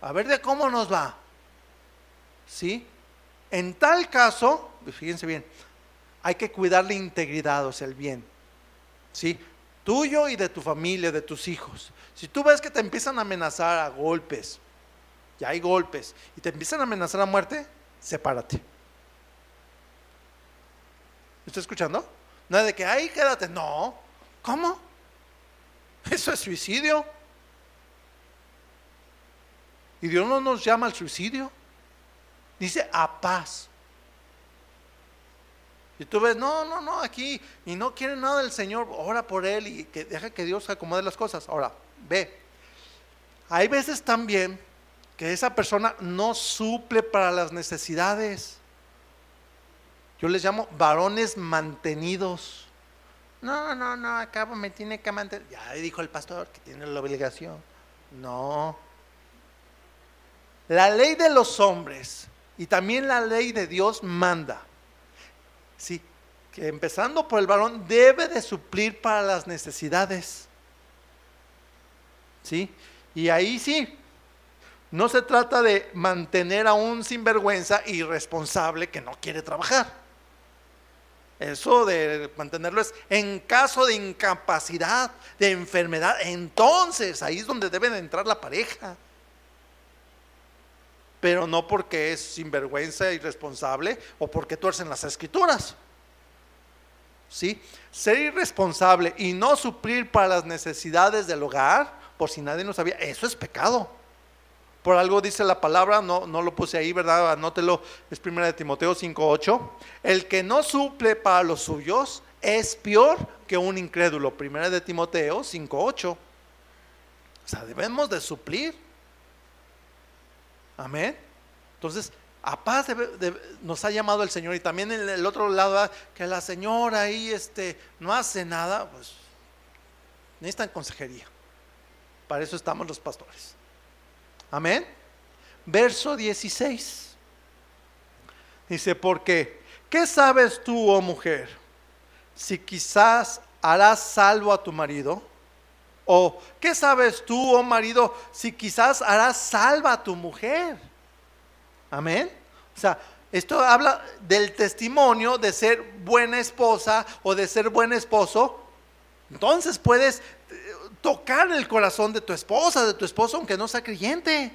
A ver de cómo nos va. ¿Sí? En tal caso, fíjense bien, hay que cuidar la integridad, o sea, el bien. ¿Sí? Tuyo y de tu familia, de tus hijos. Si tú ves que te empiezan a amenazar a golpes, ya hay golpes, y te empiezan a amenazar a muerte, sepárate. ¿Está escuchando? No de que ahí quédate. No. ¿Cómo? Eso es suicidio. Y Dios no nos llama al suicidio. Dice a paz. Y tú ves, no, no, no, aquí, y no quiere nada del Señor, ora por él y que deja que Dios acomode las cosas. Ahora, ve, hay veces también que esa persona no suple para las necesidades. Yo les llamo varones mantenidos. No, no, no, acabo me tiene que mantener. Ya dijo el pastor que tiene la obligación. No. La ley de los hombres y también la ley de Dios manda Sí, que empezando por el varón debe de suplir para las necesidades. ¿Sí? Y ahí sí, no se trata de mantener a un sinvergüenza irresponsable que no quiere trabajar. Eso de mantenerlo es en caso de incapacidad, de enfermedad, entonces ahí es donde debe de entrar la pareja. Pero no porque es sinvergüenza, irresponsable o porque tuercen las escrituras. ¿Sí? Ser irresponsable y no suplir para las necesidades del hogar, por si nadie no sabía, eso es pecado. Por algo dice la palabra, no, no lo puse ahí, ¿verdad? Anótelo, es primera de Timoteo 5.8. El que no suple para los suyos es peor que un incrédulo. Primera de Timoteo 5.8. O sea, debemos de suplir. Amén. Entonces, a paz nos ha llamado el Señor y también en el otro lado que la señora ahí este, no hace nada, pues necesitan consejería. Para eso estamos los pastores. Amén. Verso 16. Dice, porque, ¿qué sabes tú, oh mujer? Si quizás harás salvo a tu marido. O, ¿qué sabes tú, oh marido, si quizás harás salva a tu mujer? Amén. O sea, esto habla del testimonio de ser buena esposa o de ser buen esposo. Entonces puedes eh, tocar el corazón de tu esposa, de tu esposo, aunque no sea creyente.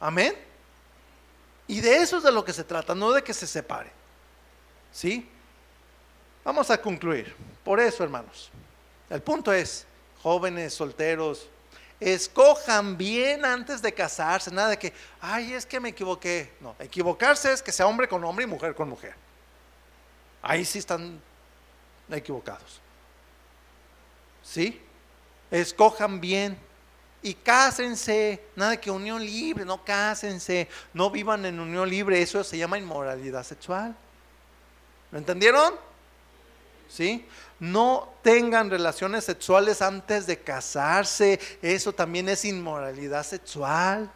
Amén. Y de eso es de lo que se trata, no de que se separe. ¿Sí? Vamos a concluir. Por eso, hermanos, el punto es, jóvenes, solteros, escojan bien antes de casarse, nada de que, ay, es que me equivoqué. No, equivocarse es que sea hombre con hombre y mujer con mujer. Ahí sí están equivocados. ¿Sí? Escojan bien y cásense. Nada de que unión libre, no cásense, no vivan en unión libre, eso se llama inmoralidad sexual. ¿Lo entendieron? ¿Sí? No tengan relaciones sexuales antes de casarse. Eso también es inmoralidad sexual.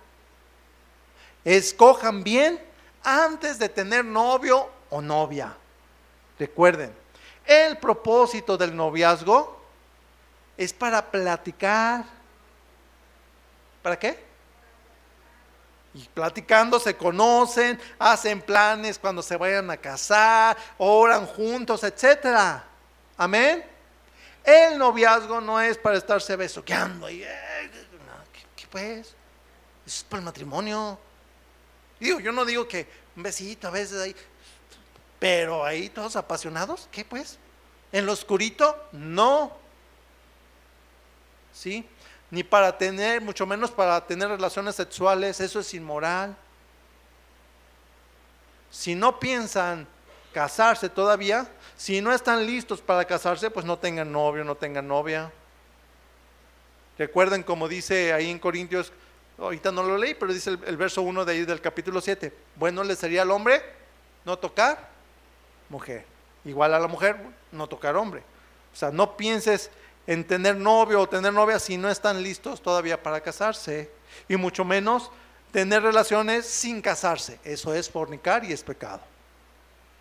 Escojan bien antes de tener novio o novia. Recuerden, el propósito del noviazgo es para platicar. ¿Para qué? Y platicando se conocen, hacen planes cuando se vayan a casar, oran juntos, etcétera. Amén. El noviazgo no es para estarse besoqueando y, eh, ¿qué, pues? Es para el matrimonio. Digo, yo no digo que un besito a veces ahí, pero ahí todos apasionados, ¿qué pues? En lo oscurito, no. ¿Sí? Ni para tener, mucho menos para tener relaciones sexuales, eso es inmoral. Si no piensan casarse todavía, si no están listos para casarse, pues no tengan novio, no tengan novia. Recuerden como dice ahí en Corintios, ahorita no lo leí, pero dice el, verso 1 de ahí del capítulo 7, bueno le sería al hombre no tocar mujer. Igual a la mujer, no tocar hombre. O sea, no pienses en tener novio o tener novia si no están listos todavía para casarse. Y mucho menos tener relaciones sin casarse. Eso es fornicar y es pecado.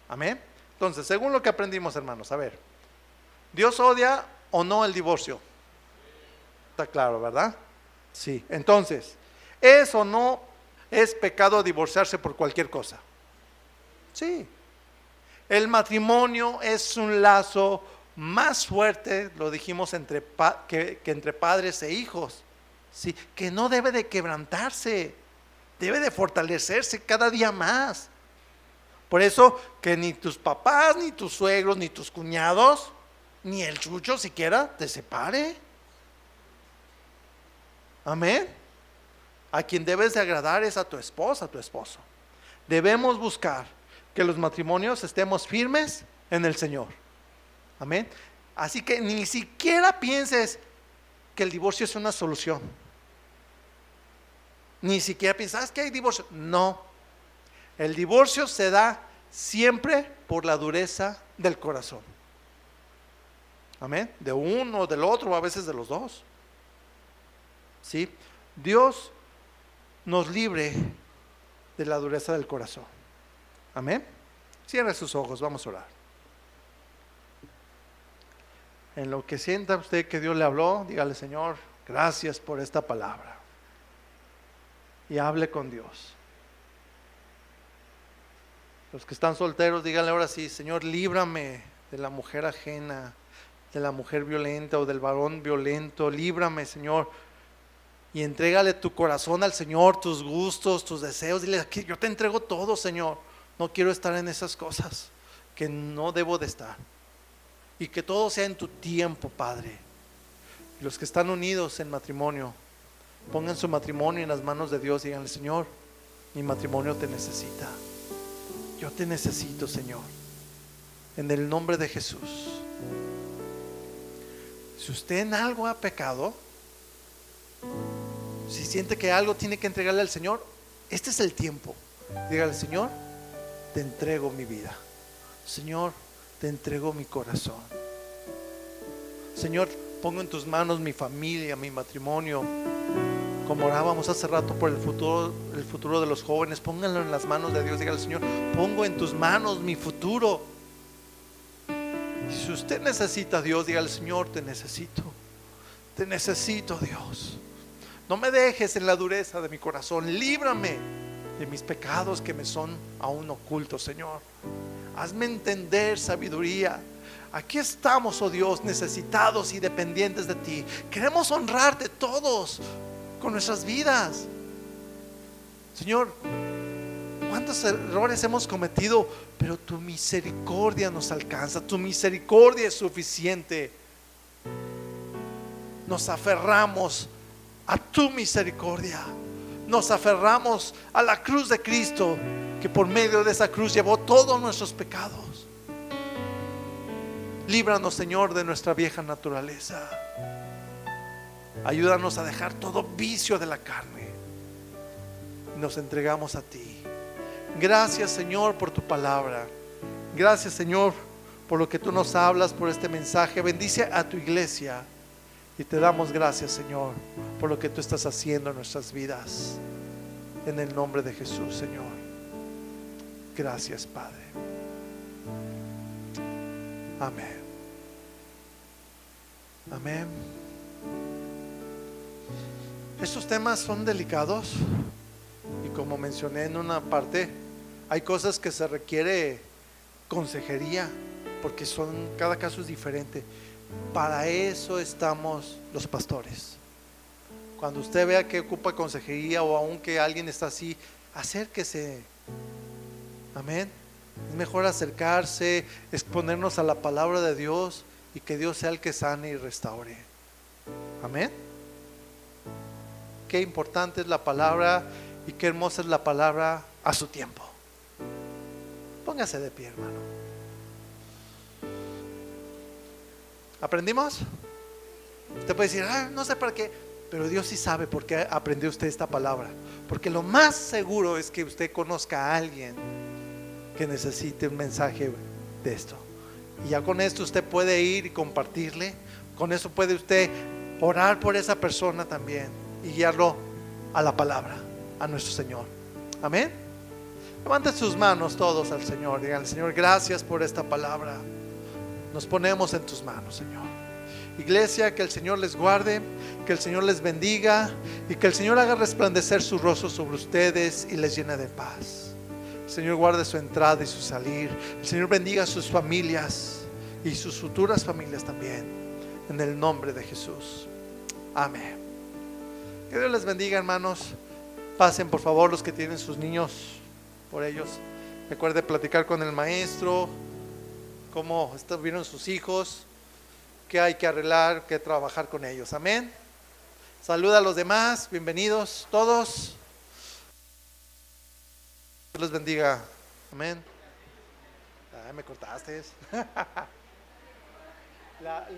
Amén. Entonces, según lo que aprendimos, hermanos, a ver, ¿Dios odia o no el divorcio? Está claro, ¿verdad? Sí. Entonces, ¿es o no es pecado divorciarse por cualquier cosa? Sí. El matrimonio es un lazo más fuerte, lo dijimos, entre que, entre padres e hijos, ¿sí? que no debe de quebrantarse, debe de fortalecerse cada día más. Por eso que ni tus papás, ni tus suegros, ni tus cuñados, ni el chucho siquiera te separe. Amén. A quien debes de agradar es a tu esposa, a tu esposo. Debemos buscar que los matrimonios estemos firmes en el Señor. Amén. Así que ni siquiera pienses que el divorcio es una solución. Ni siquiera piensas que hay divorcio. No. El divorcio se da siempre por la dureza del corazón. Amén. De uno, del otro, a veces de los dos. ¿Sí? Dios nos libre de la dureza del corazón. Amén. Cierre sus ojos, vamos a orar. En lo que sienta usted que Dios le habló, dígale, Señor, gracias por esta palabra. Y hable con Dios. Los que están solteros, díganle ahora sí, Señor, líbrame de la mujer ajena, de la mujer violenta o del varón violento. Líbrame, Señor. Y entrégale tu corazón al Señor, tus gustos, tus deseos. Dile, yo te entrego todo, Señor. No quiero estar en esas cosas que no debo de estar. Y que todo sea en tu tiempo, Padre. Los que están unidos en matrimonio, pongan su matrimonio en las manos de Dios y díganle, Señor, mi matrimonio te necesita. Yo te necesito, Señor. En el nombre de Jesús. Si usted en algo ha pecado, si siente que algo tiene que entregarle al Señor, este es el tiempo. Dígale, Señor, te entrego mi vida. Señor, te entrego mi corazón. Señor, pongo en tus manos mi familia, mi matrimonio. Como orábamos hace rato por el futuro, el futuro de los jóvenes, pónganlo en las manos de Dios. Dígale, Señor, pongo en tus manos mi futuro. Y si usted necesita a Dios, dígale, Señor, te necesito. Te necesito, Dios. No me dejes en la dureza de mi corazón. Líbrame de mis pecados que me son aún ocultos, Señor. Hazme entender sabiduría. Aquí estamos, oh Dios, necesitados y dependientes de ti. Queremos honrarte todos con nuestras vidas. Señor, cuántos errores hemos cometido, pero tu misericordia nos alcanza, tu misericordia es suficiente. Nos aferramos a tu misericordia nos aferramos a la cruz de Cristo, que por medio de esa cruz llevó todos nuestros pecados. Líbranos, Señor, de nuestra vieja naturaleza. Ayúdanos a dejar todo vicio de la carne. Nos entregamos a ti. Gracias, Señor, por tu palabra. Gracias, Señor, por lo que tú nos hablas, por este mensaje. Bendice a tu iglesia. Y te damos gracias, Señor, por lo que tú estás haciendo en nuestras vidas. En el nombre de Jesús, Señor. Gracias, Padre. Amén. Amén. Estos temas son delicados y como mencioné en una parte, hay cosas que se requiere consejería porque son cada caso es diferente. Para eso estamos los pastores. Cuando usted vea que ocupa consejería o aún que alguien está así, acérquese. Amén. Es mejor acercarse, exponernos a la palabra de Dios y que Dios sea el que sane y restaure. Amén. Qué importante es la palabra y qué hermosa es la palabra a su tiempo. Póngase de pie, hermano. ¿Aprendimos? Usted puede decir, ah, no sé para qué, pero Dios sí sabe por qué aprendió usted esta palabra. Porque lo más seguro es que usted conozca a alguien que necesite un mensaje de esto. Y ya con esto usted puede ir y compartirle. Con eso puede usted orar por esa persona también y guiarlo a la palabra, a nuestro Señor. Amén. Levanten sus manos todos al Señor. Digan, Señor, gracias por esta palabra. Nos ponemos en tus manos, Señor. Iglesia, que el Señor les guarde, que el Señor les bendiga y que el Señor haga resplandecer su rostro sobre ustedes y les llene de paz. El Señor guarde su entrada y su salir. El Señor bendiga a sus familias y sus futuras familias también. En el nombre de Jesús. Amén. Que Dios les bendiga, hermanos. Pasen, por favor, los que tienen sus niños por ellos. Recuerde platicar con el maestro, cómo estuvieron sus hijos que hay que arreglar, que trabajar con ellos. Amén. Saluda a los demás, bienvenidos todos. Dios les bendiga. Amén. Me cortaste. La-